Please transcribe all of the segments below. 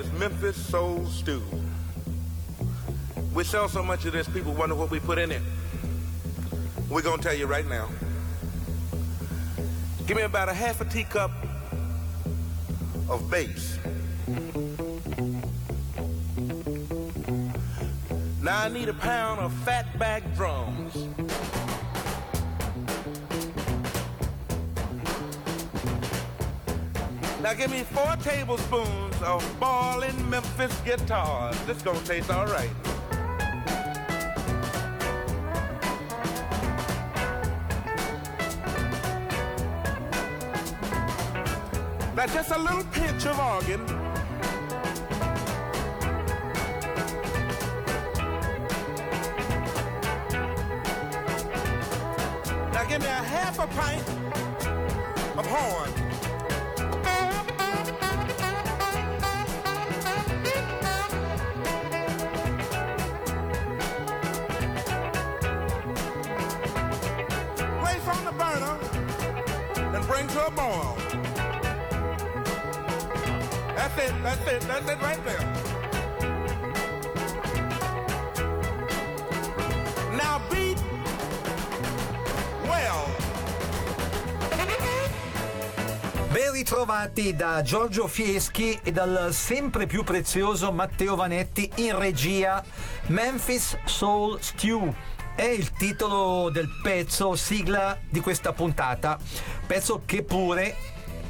Is Memphis Soul Stew. We sell so much of this, people wonder what we put in it. We're going to tell you right now. Give me about a half a teacup of bass. Now I need a pound of fatback drums. Now give me four tablespoons of ballin' Memphis guitars. This gonna taste all right. Now just a little pinch of organ. Now give me a half a pint Ben ritrovati da Giorgio Fieschi e dal sempre più prezioso Matteo Vanetti in regia Memphis Soul Stew. È il titolo del pezzo sigla di questa puntata, pezzo che pure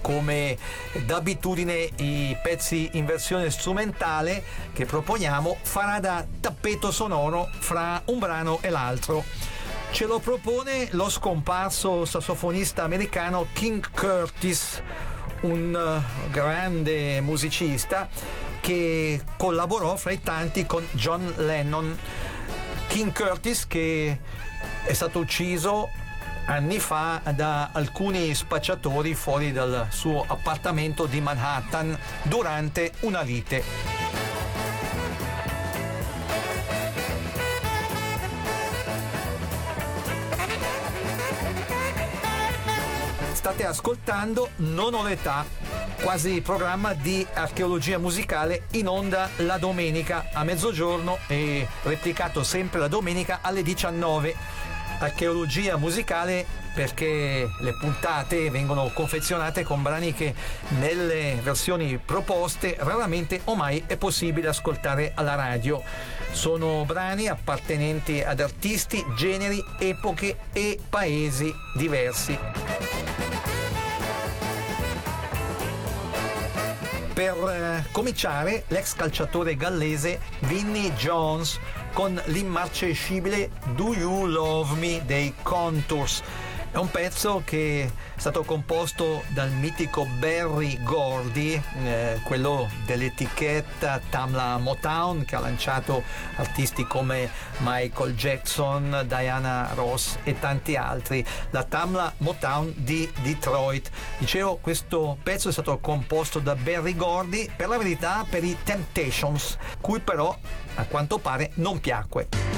come d'abitudine i pezzi in versione strumentale che proponiamo farà da tappeto sonoro fra un brano e l'altro. Ce lo propone lo scomparso sassofonista americano King Curtis, un eh, grande musicista che collaborò fra i tanti con John Lennon. King Curtis che è stato ucciso anni fa da alcuni spacciatori fuori dal suo appartamento di Manhattan durante una lite. State ascoltando Non ho l'età, quasi programma di archeologia musicale in onda la domenica a mezzogiorno e replicato sempre la domenica alle 19 archeologia musicale perché le puntate vengono confezionate con brani che nelle versioni proposte raramente o mai è possibile ascoltare alla radio. Sono brani appartenenti ad artisti, generi, epoche e paesi diversi. Per eh, cominciare, l'ex calciatore gallese Vinnie Jones con l'immarcescibile Do You Love Me dei Contours. È un pezzo che è stato composto dal mitico Barry Gordy, eh, quello dell'etichetta Tamla Motown, che ha lanciato artisti come Michael Jackson, Diana Ross e tanti altri. La Tamla Motown di Detroit. Dicevo, questo pezzo è stato composto da Barry Gordy, per la verità per i Temptations, cui però a quanto pare non piacque.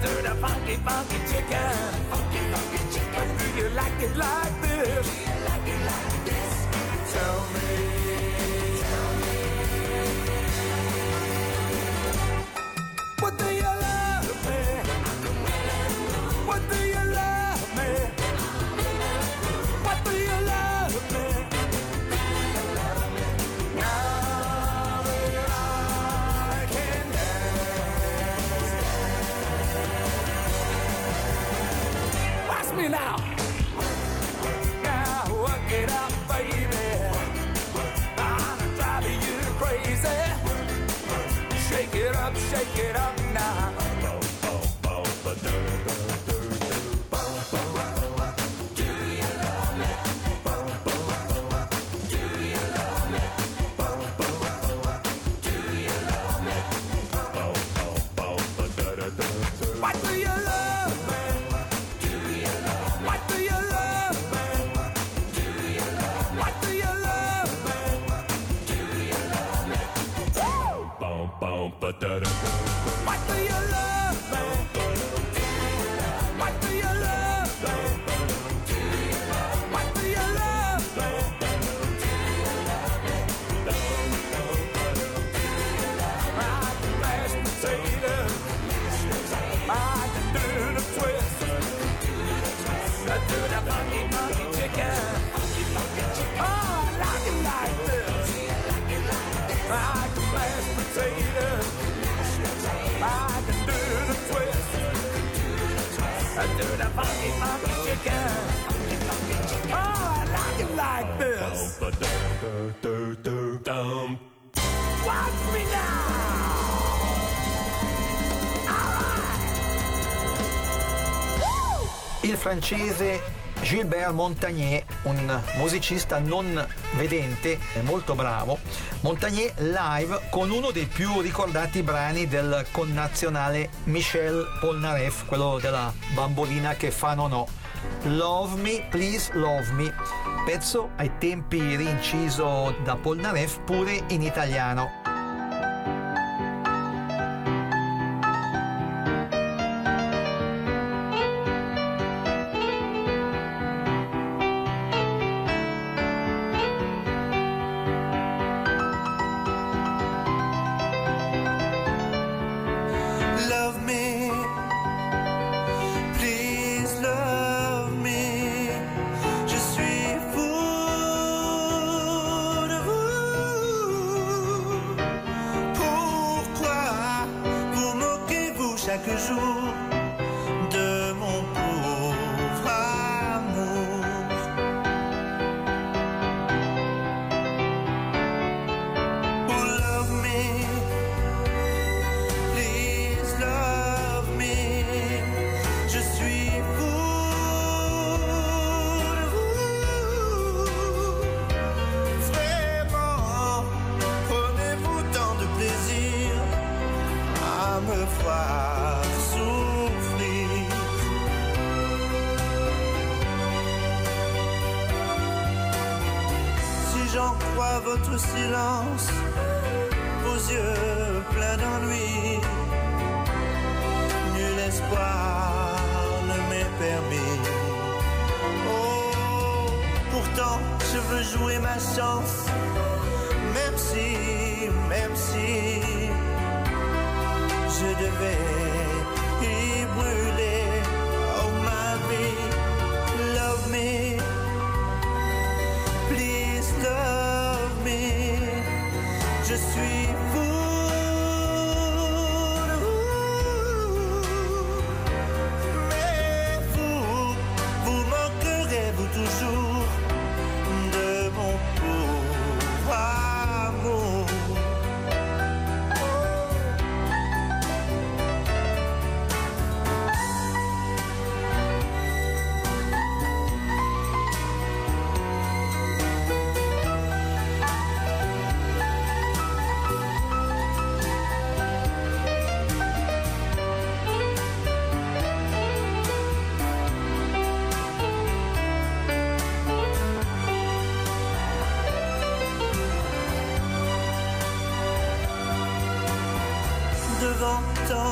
I do the funky, funky chicken. Do you like it like this? Tell me. You crazy. Francese Gilbert Montagnier, un musicista non vedente, molto bravo. Montagnier live con uno dei più ricordati brani del connazionale Michel Polnareff, quello della bambolina che fa no no. Love Me, Please Love Me, pezzo ai tempi rinciso da Polnareff pure in italiano. 书。Votre silence,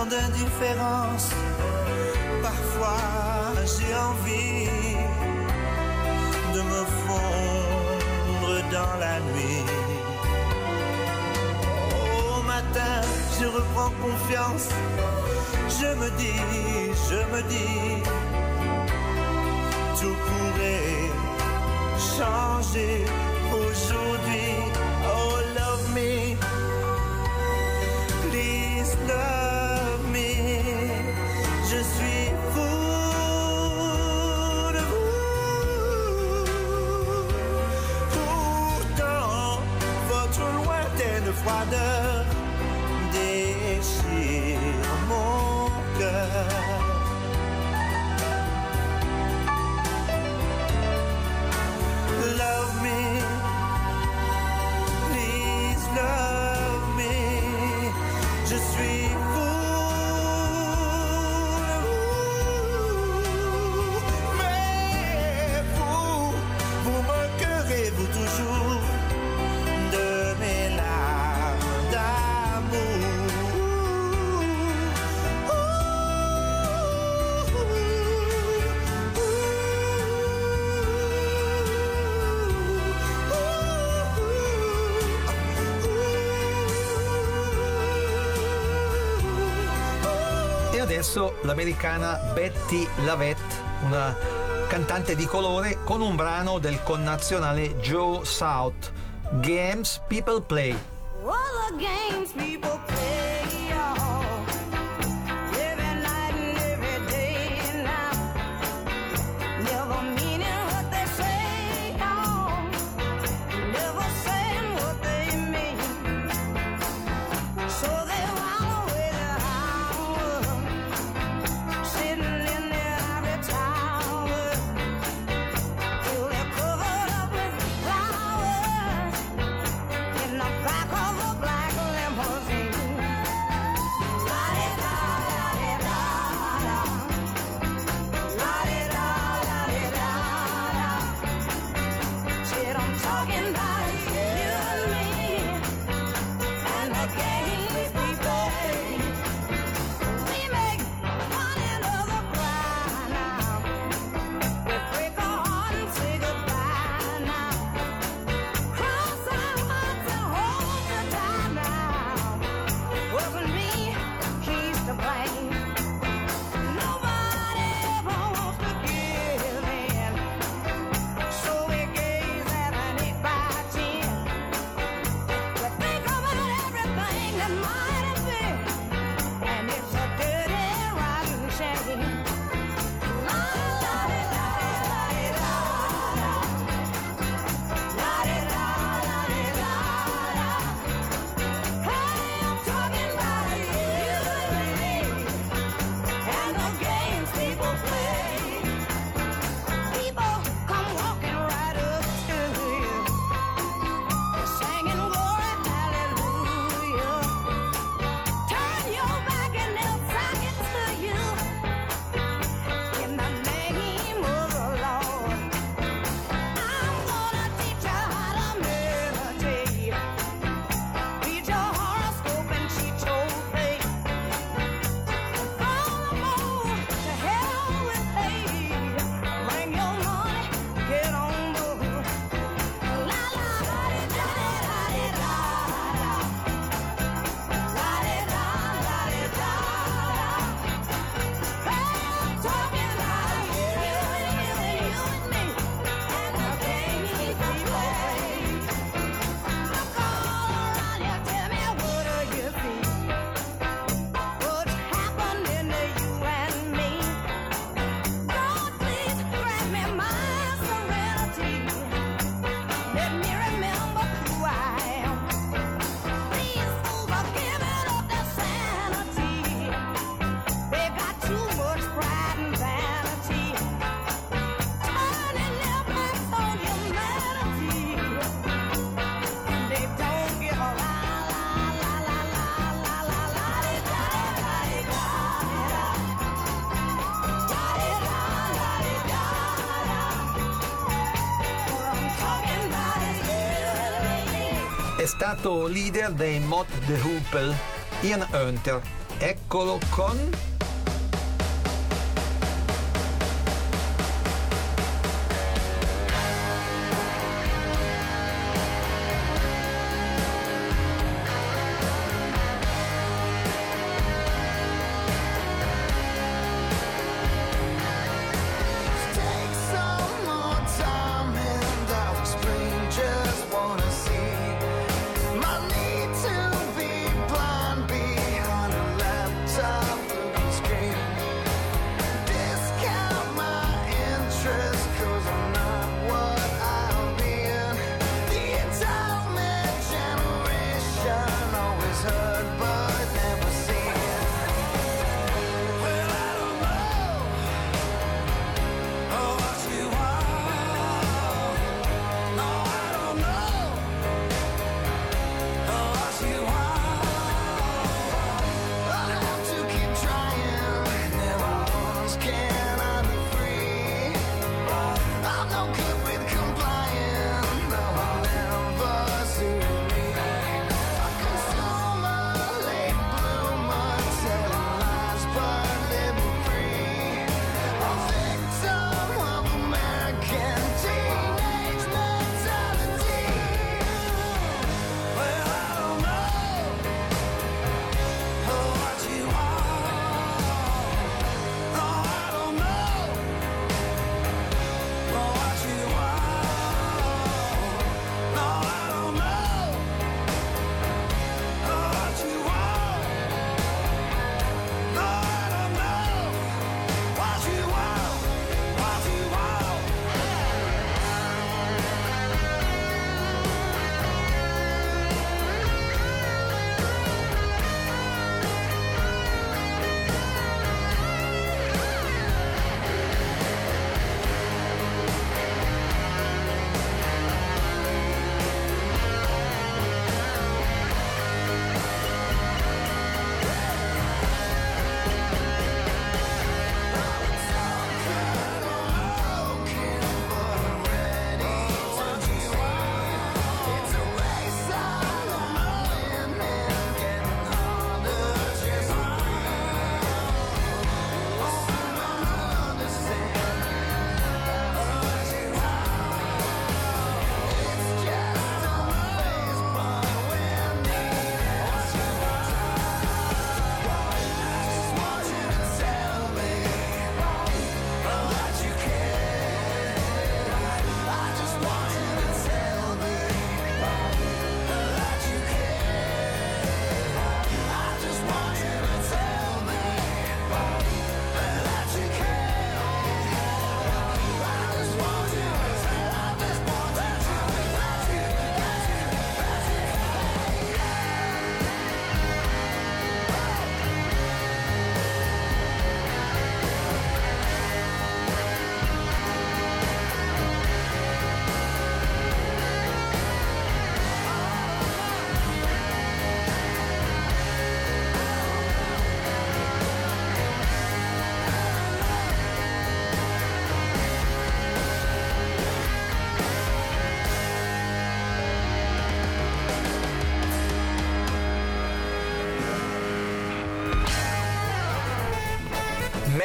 tant d'indifférence. Parfois j'ai envie de me fondre dans la nuit. Au matin, je reprends confiance. Je me dis, je me dis, tout pourrait changer swaddle adesso l'americana Betty Lavette, una cantante di colore con un brano del connazionale Joe South, Games People Play. All diventato leader dei Mott de Hoople, Ian Hunter. Eccolo con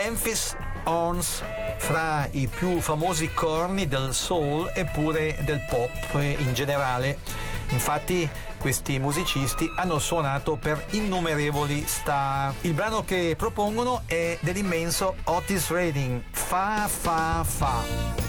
Memphis Horns fra i più famosi corni del soul eppure del pop in generale. Infatti questi musicisti hanno suonato per innumerevoli star. Il brano che propongono è dell'immenso Otis Redding, Fa Fa Fa.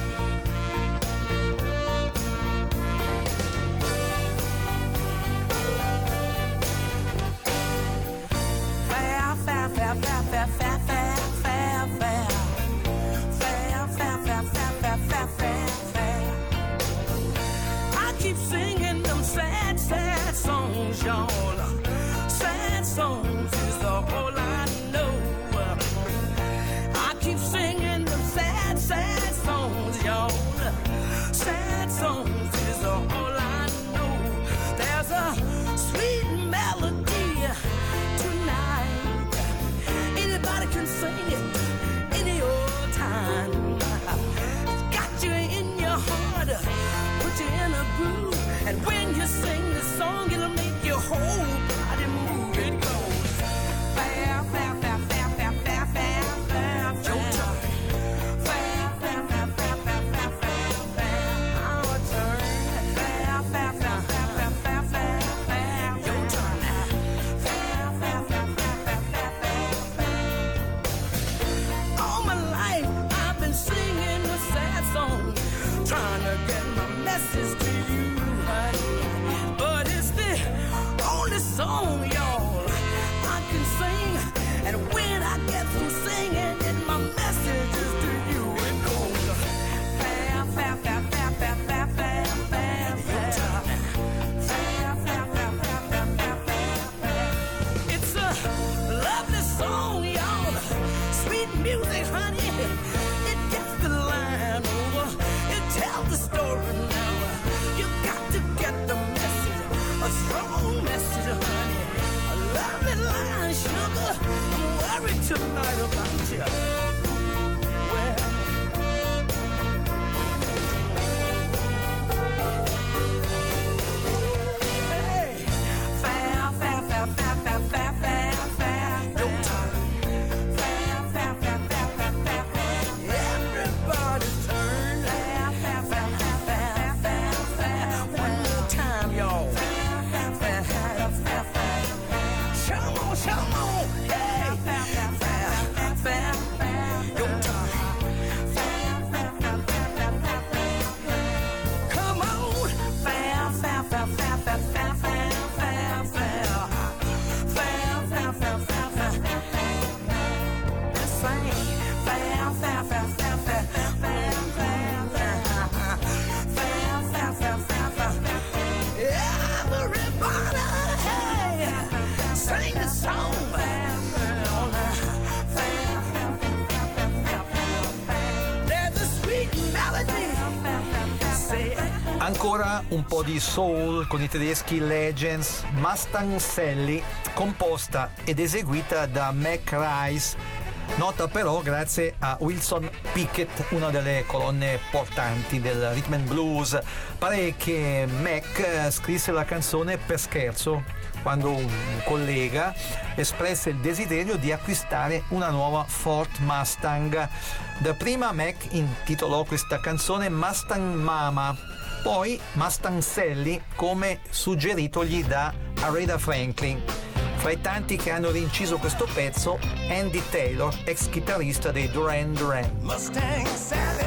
un po' di soul con i tedeschi Legends, Mustang Sally, composta ed eseguita da Mac Rice, nota però grazie a Wilson Pickett, una delle colonne portanti del rhythm and blues. Pare che Mac eh, scrisse la canzone per scherzo quando un collega espresse il desiderio di acquistare una nuova Ford Mustang. Da prima Mac intitolò questa canzone Mustang Mama poi Mastanzelli come suggeritogli da Aretha Franklin. Fra i tanti che hanno rinciso questo pezzo, Andy Taylor, ex chitarrista dei Duran Duran. Mustang Sally.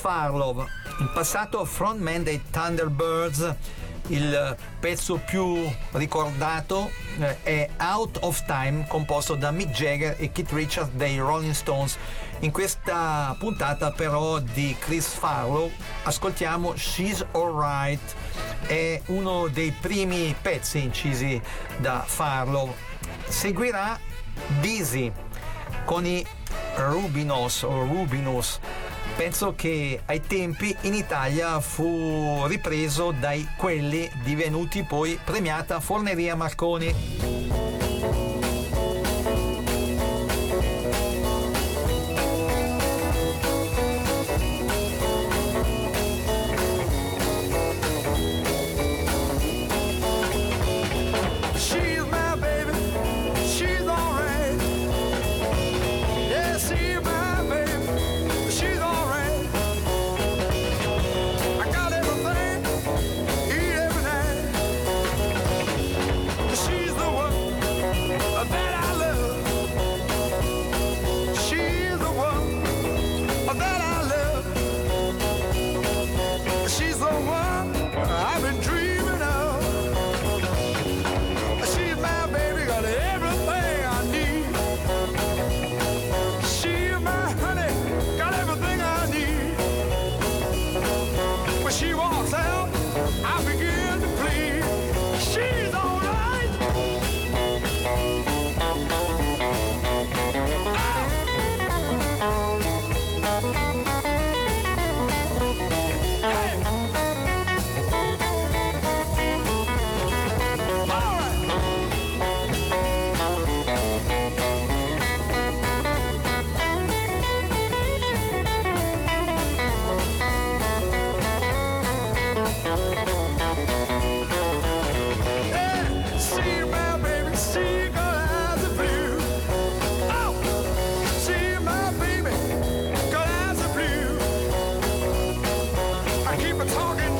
Farlow, in passato frontman dei Thunderbirds, il pezzo più ricordato eh, è Out of Time, composto da Mick Jagger e Keith Richards dei Rolling Stones. In questa puntata però di Chris Farlow ascoltiamo She's Alright, è uno dei primi pezzi incisi da Farlow. Seguirà Dizzy con i Rubinos o Rubinos Penso che ai tempi in Italia fu ripreso dai quelli divenuti poi premiata Forneria Marconi. Keep her talking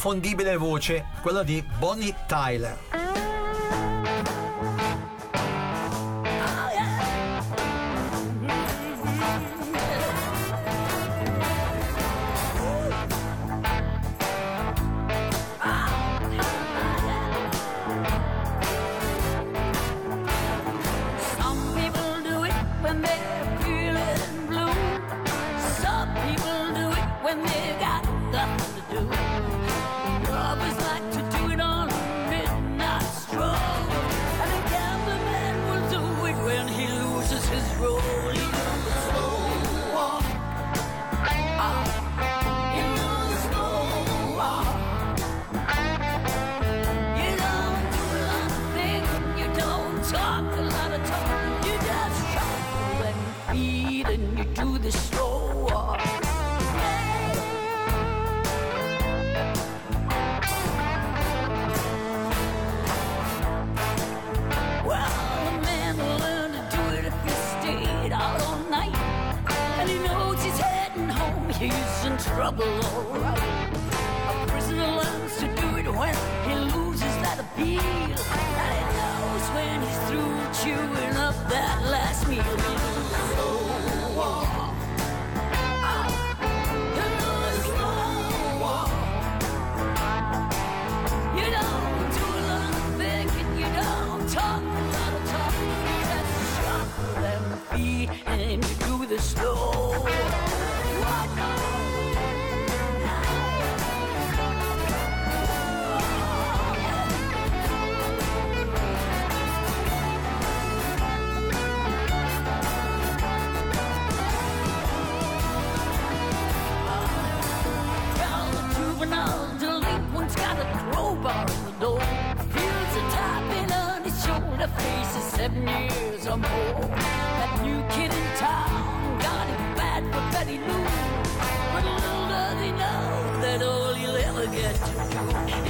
inconfondibile voce, quella di Bonnie Tyler. That new kid in town got bad for Betty Lou. But little does he know that all he'll ever get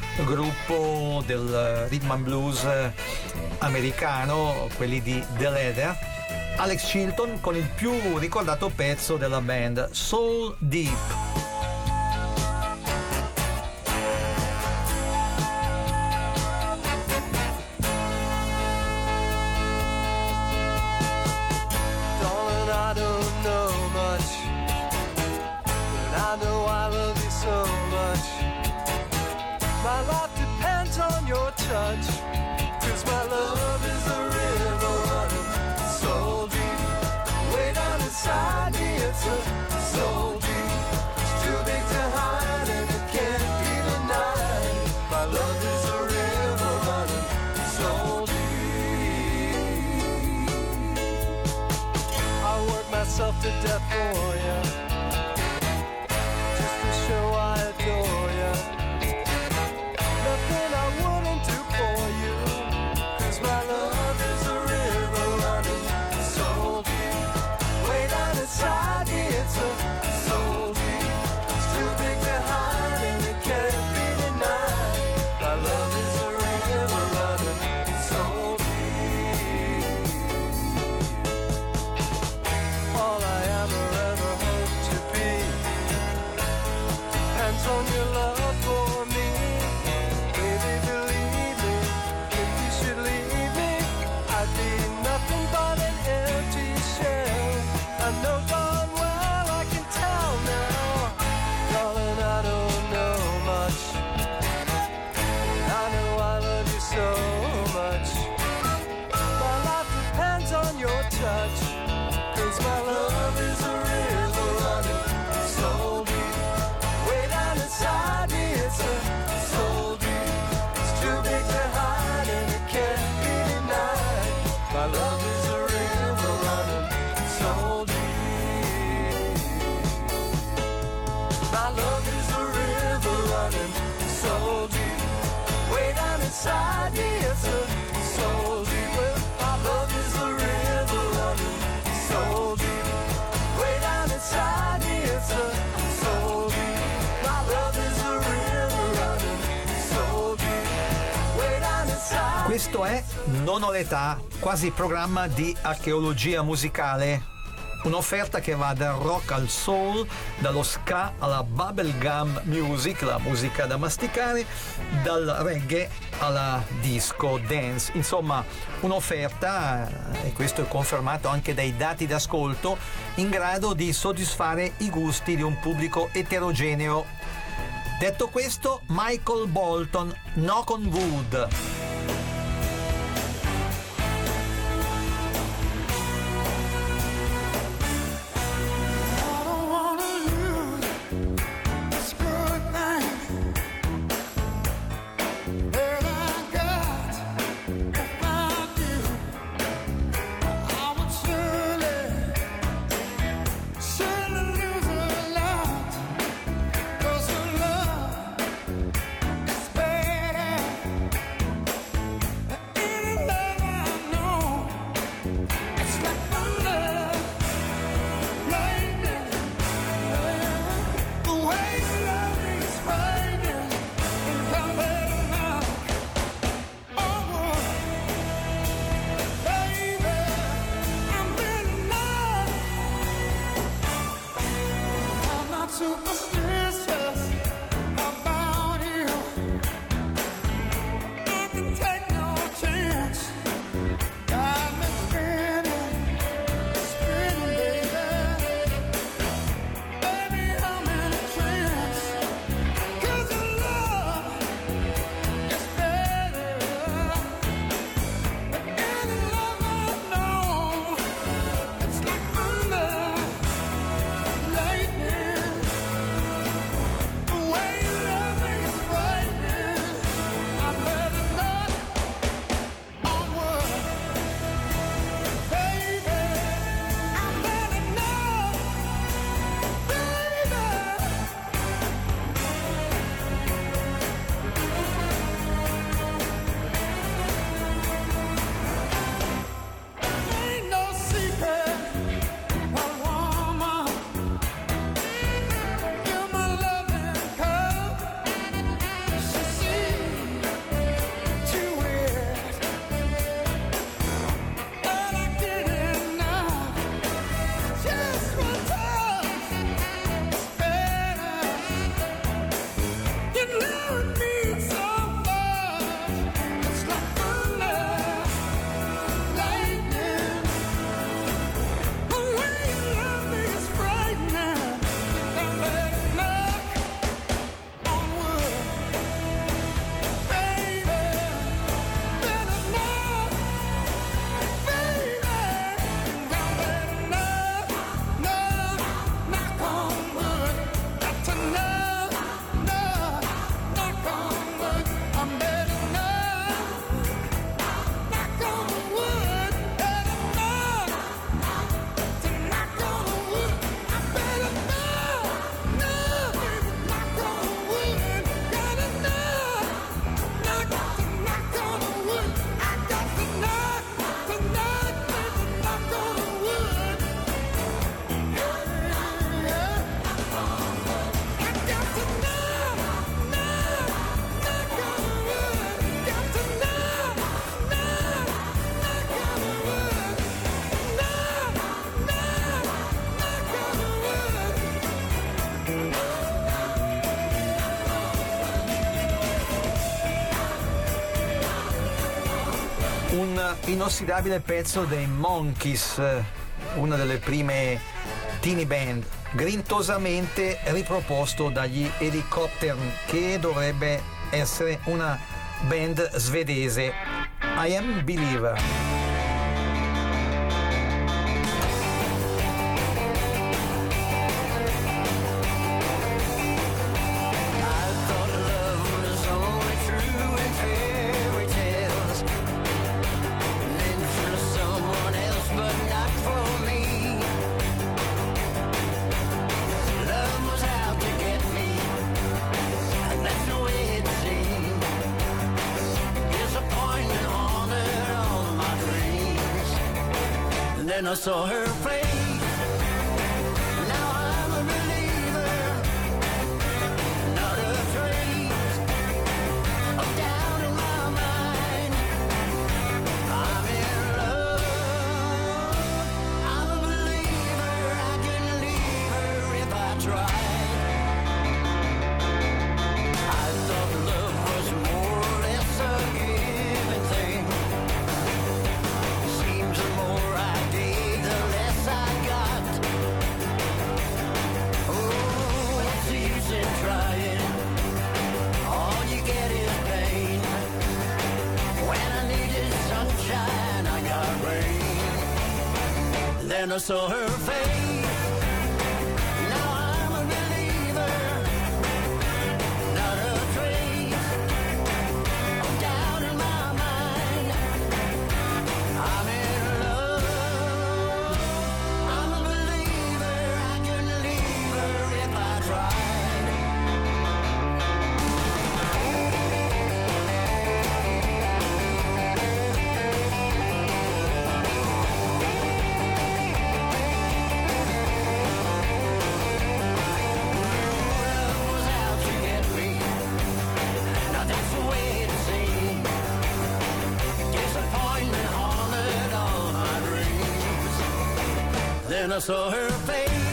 gruppo del rhythm and blues americano, quelli di The Leather, Alex Chilton con il più ricordato pezzo della band, Soul Deep. To death for you. Questo è Non ho l'età, quasi programma di archeologia musicale un'offerta che va dal rock al soul, dallo ska alla bubblegum music, la musica da masticare, dal reggae alla disco dance. Insomma, un'offerta, eh, e questo è confermato anche dai dati d'ascolto, in grado di soddisfare i gusti di un pubblico eterogeneo. Detto questo, Michael Bolton, No con Wood. inossidabile pezzo dei Monkeys, una delle prime teeny band, grintosamente riproposto dagli Helicopter, che dovrebbe essere una band svedese. I am Believer. so hurt. I saw her face. saw her face.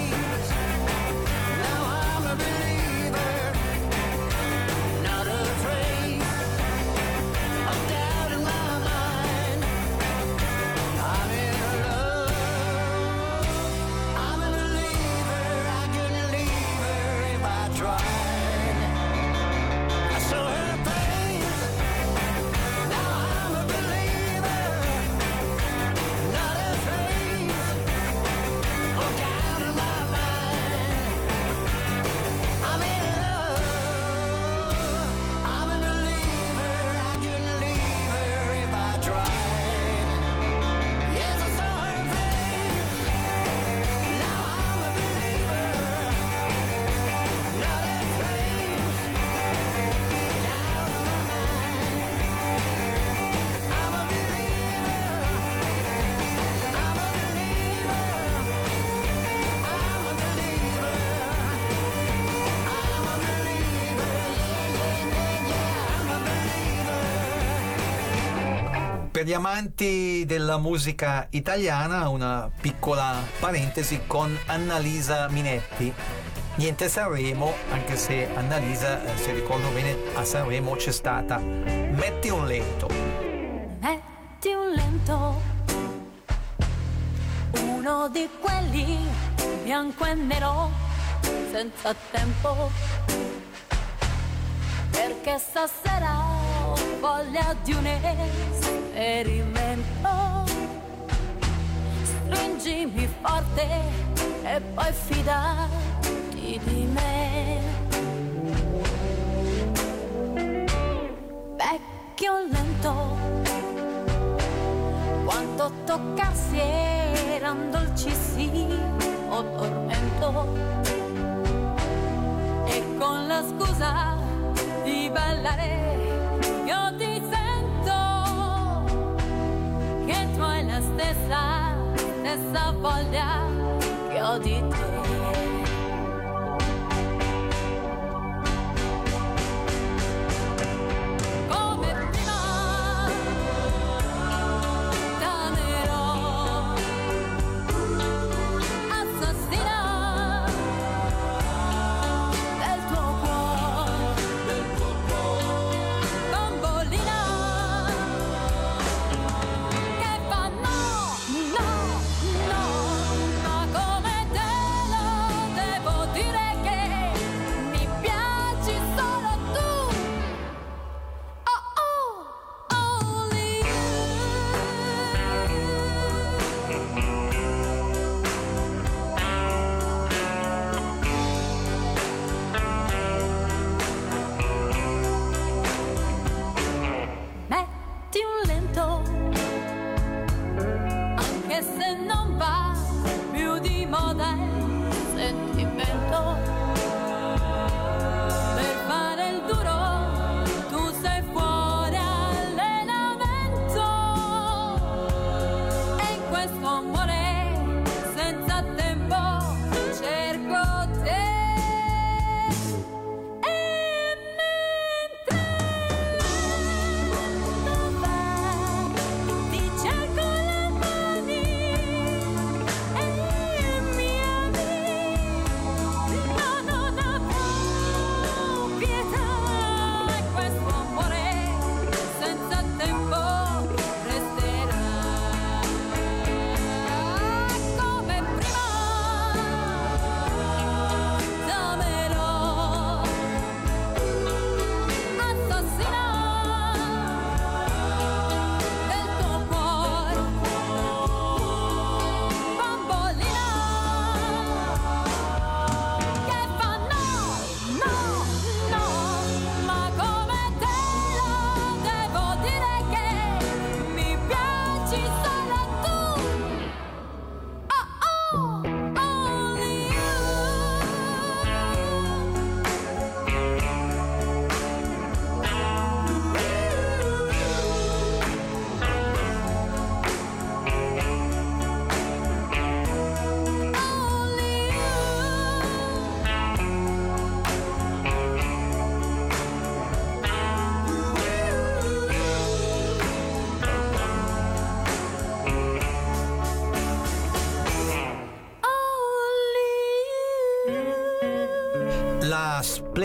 Per gli amanti della musica italiana una piccola parentesi con Annalisa Minetti. Niente Sanremo, anche se Annalisa, eh, se ricordo bene, a Sanremo c'è stata. Metti un lento. Metti un lento. Uno di quelli bianco e nero, senza tempo. Perché stasera ho voglia di un e rimento. Stringimi forte e poi fidati di me. Vecchio lento, quando toccassi eran dolci sì o tormento. E con la scusa di ballare io ti stessa, stessa voglia che ho di.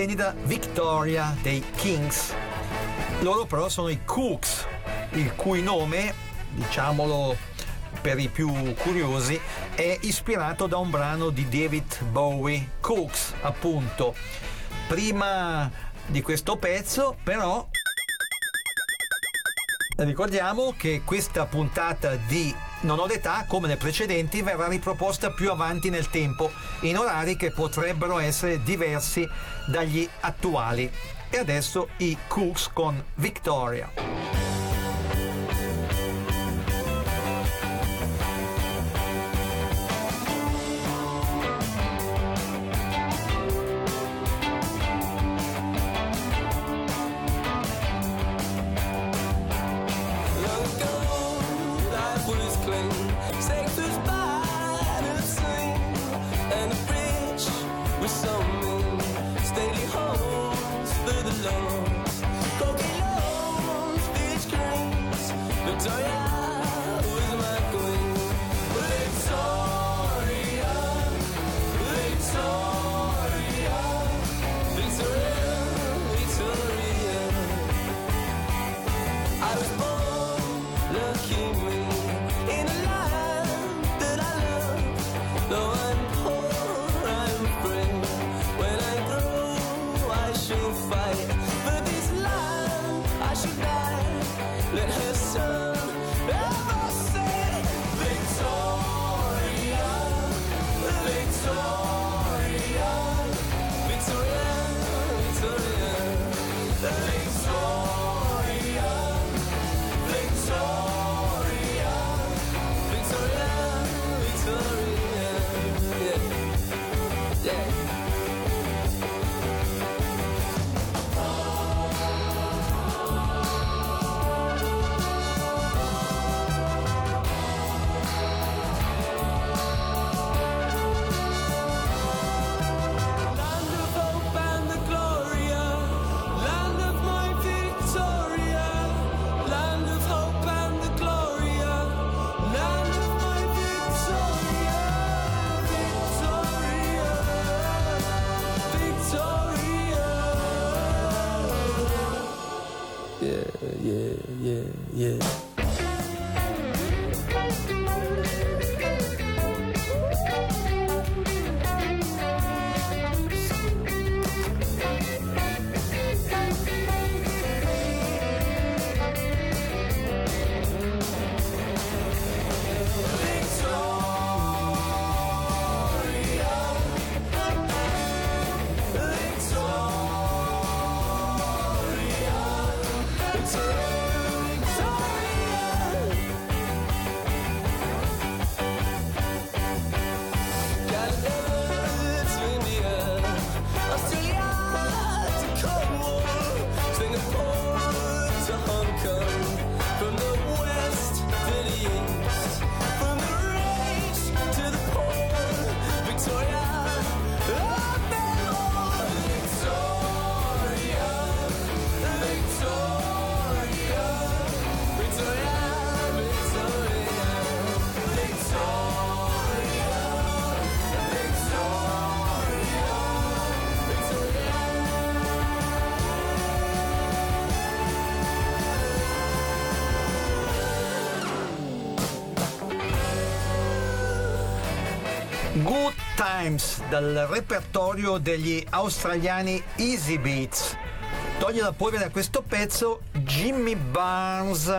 Splendida Victoria dei Kings. Loro però sono i Cooks, il cui nome, diciamolo per i più curiosi, è ispirato da un brano di David Bowie, Cooks appunto. Prima di questo pezzo però Ricordiamo che questa puntata di Non ho l'età, come le precedenti, verrà riproposta più avanti nel tempo, in orari che potrebbero essere diversi dagli attuali. E adesso i Cooks con Victoria. Times dal repertorio degli australiani Easy Beats. Toglie la polvere a questo pezzo Jimmy Barnes,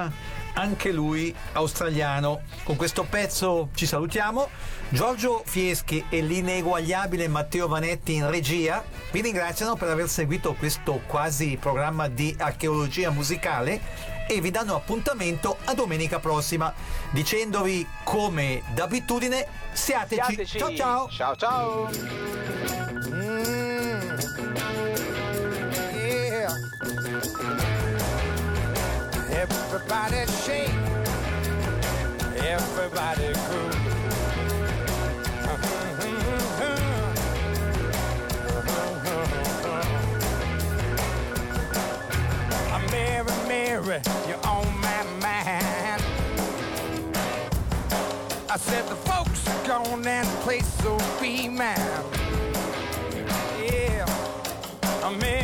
anche lui australiano. Con questo pezzo ci salutiamo. Giorgio Fieschi e l'ineguagliabile Matteo Vanetti in regia vi ringraziano per aver seguito questo quasi programma di archeologia musicale e vi danno appuntamento a domenica prossima dicendovi come d'abitudine siateci. Siateci. Ciao ciao. Ciao ciao. Mm. Yeah. Everybody shake. Everybody. Uh, Mary, Mary, you're on said the folks are gone and the place will be mine. Yeah. Mary, Mary,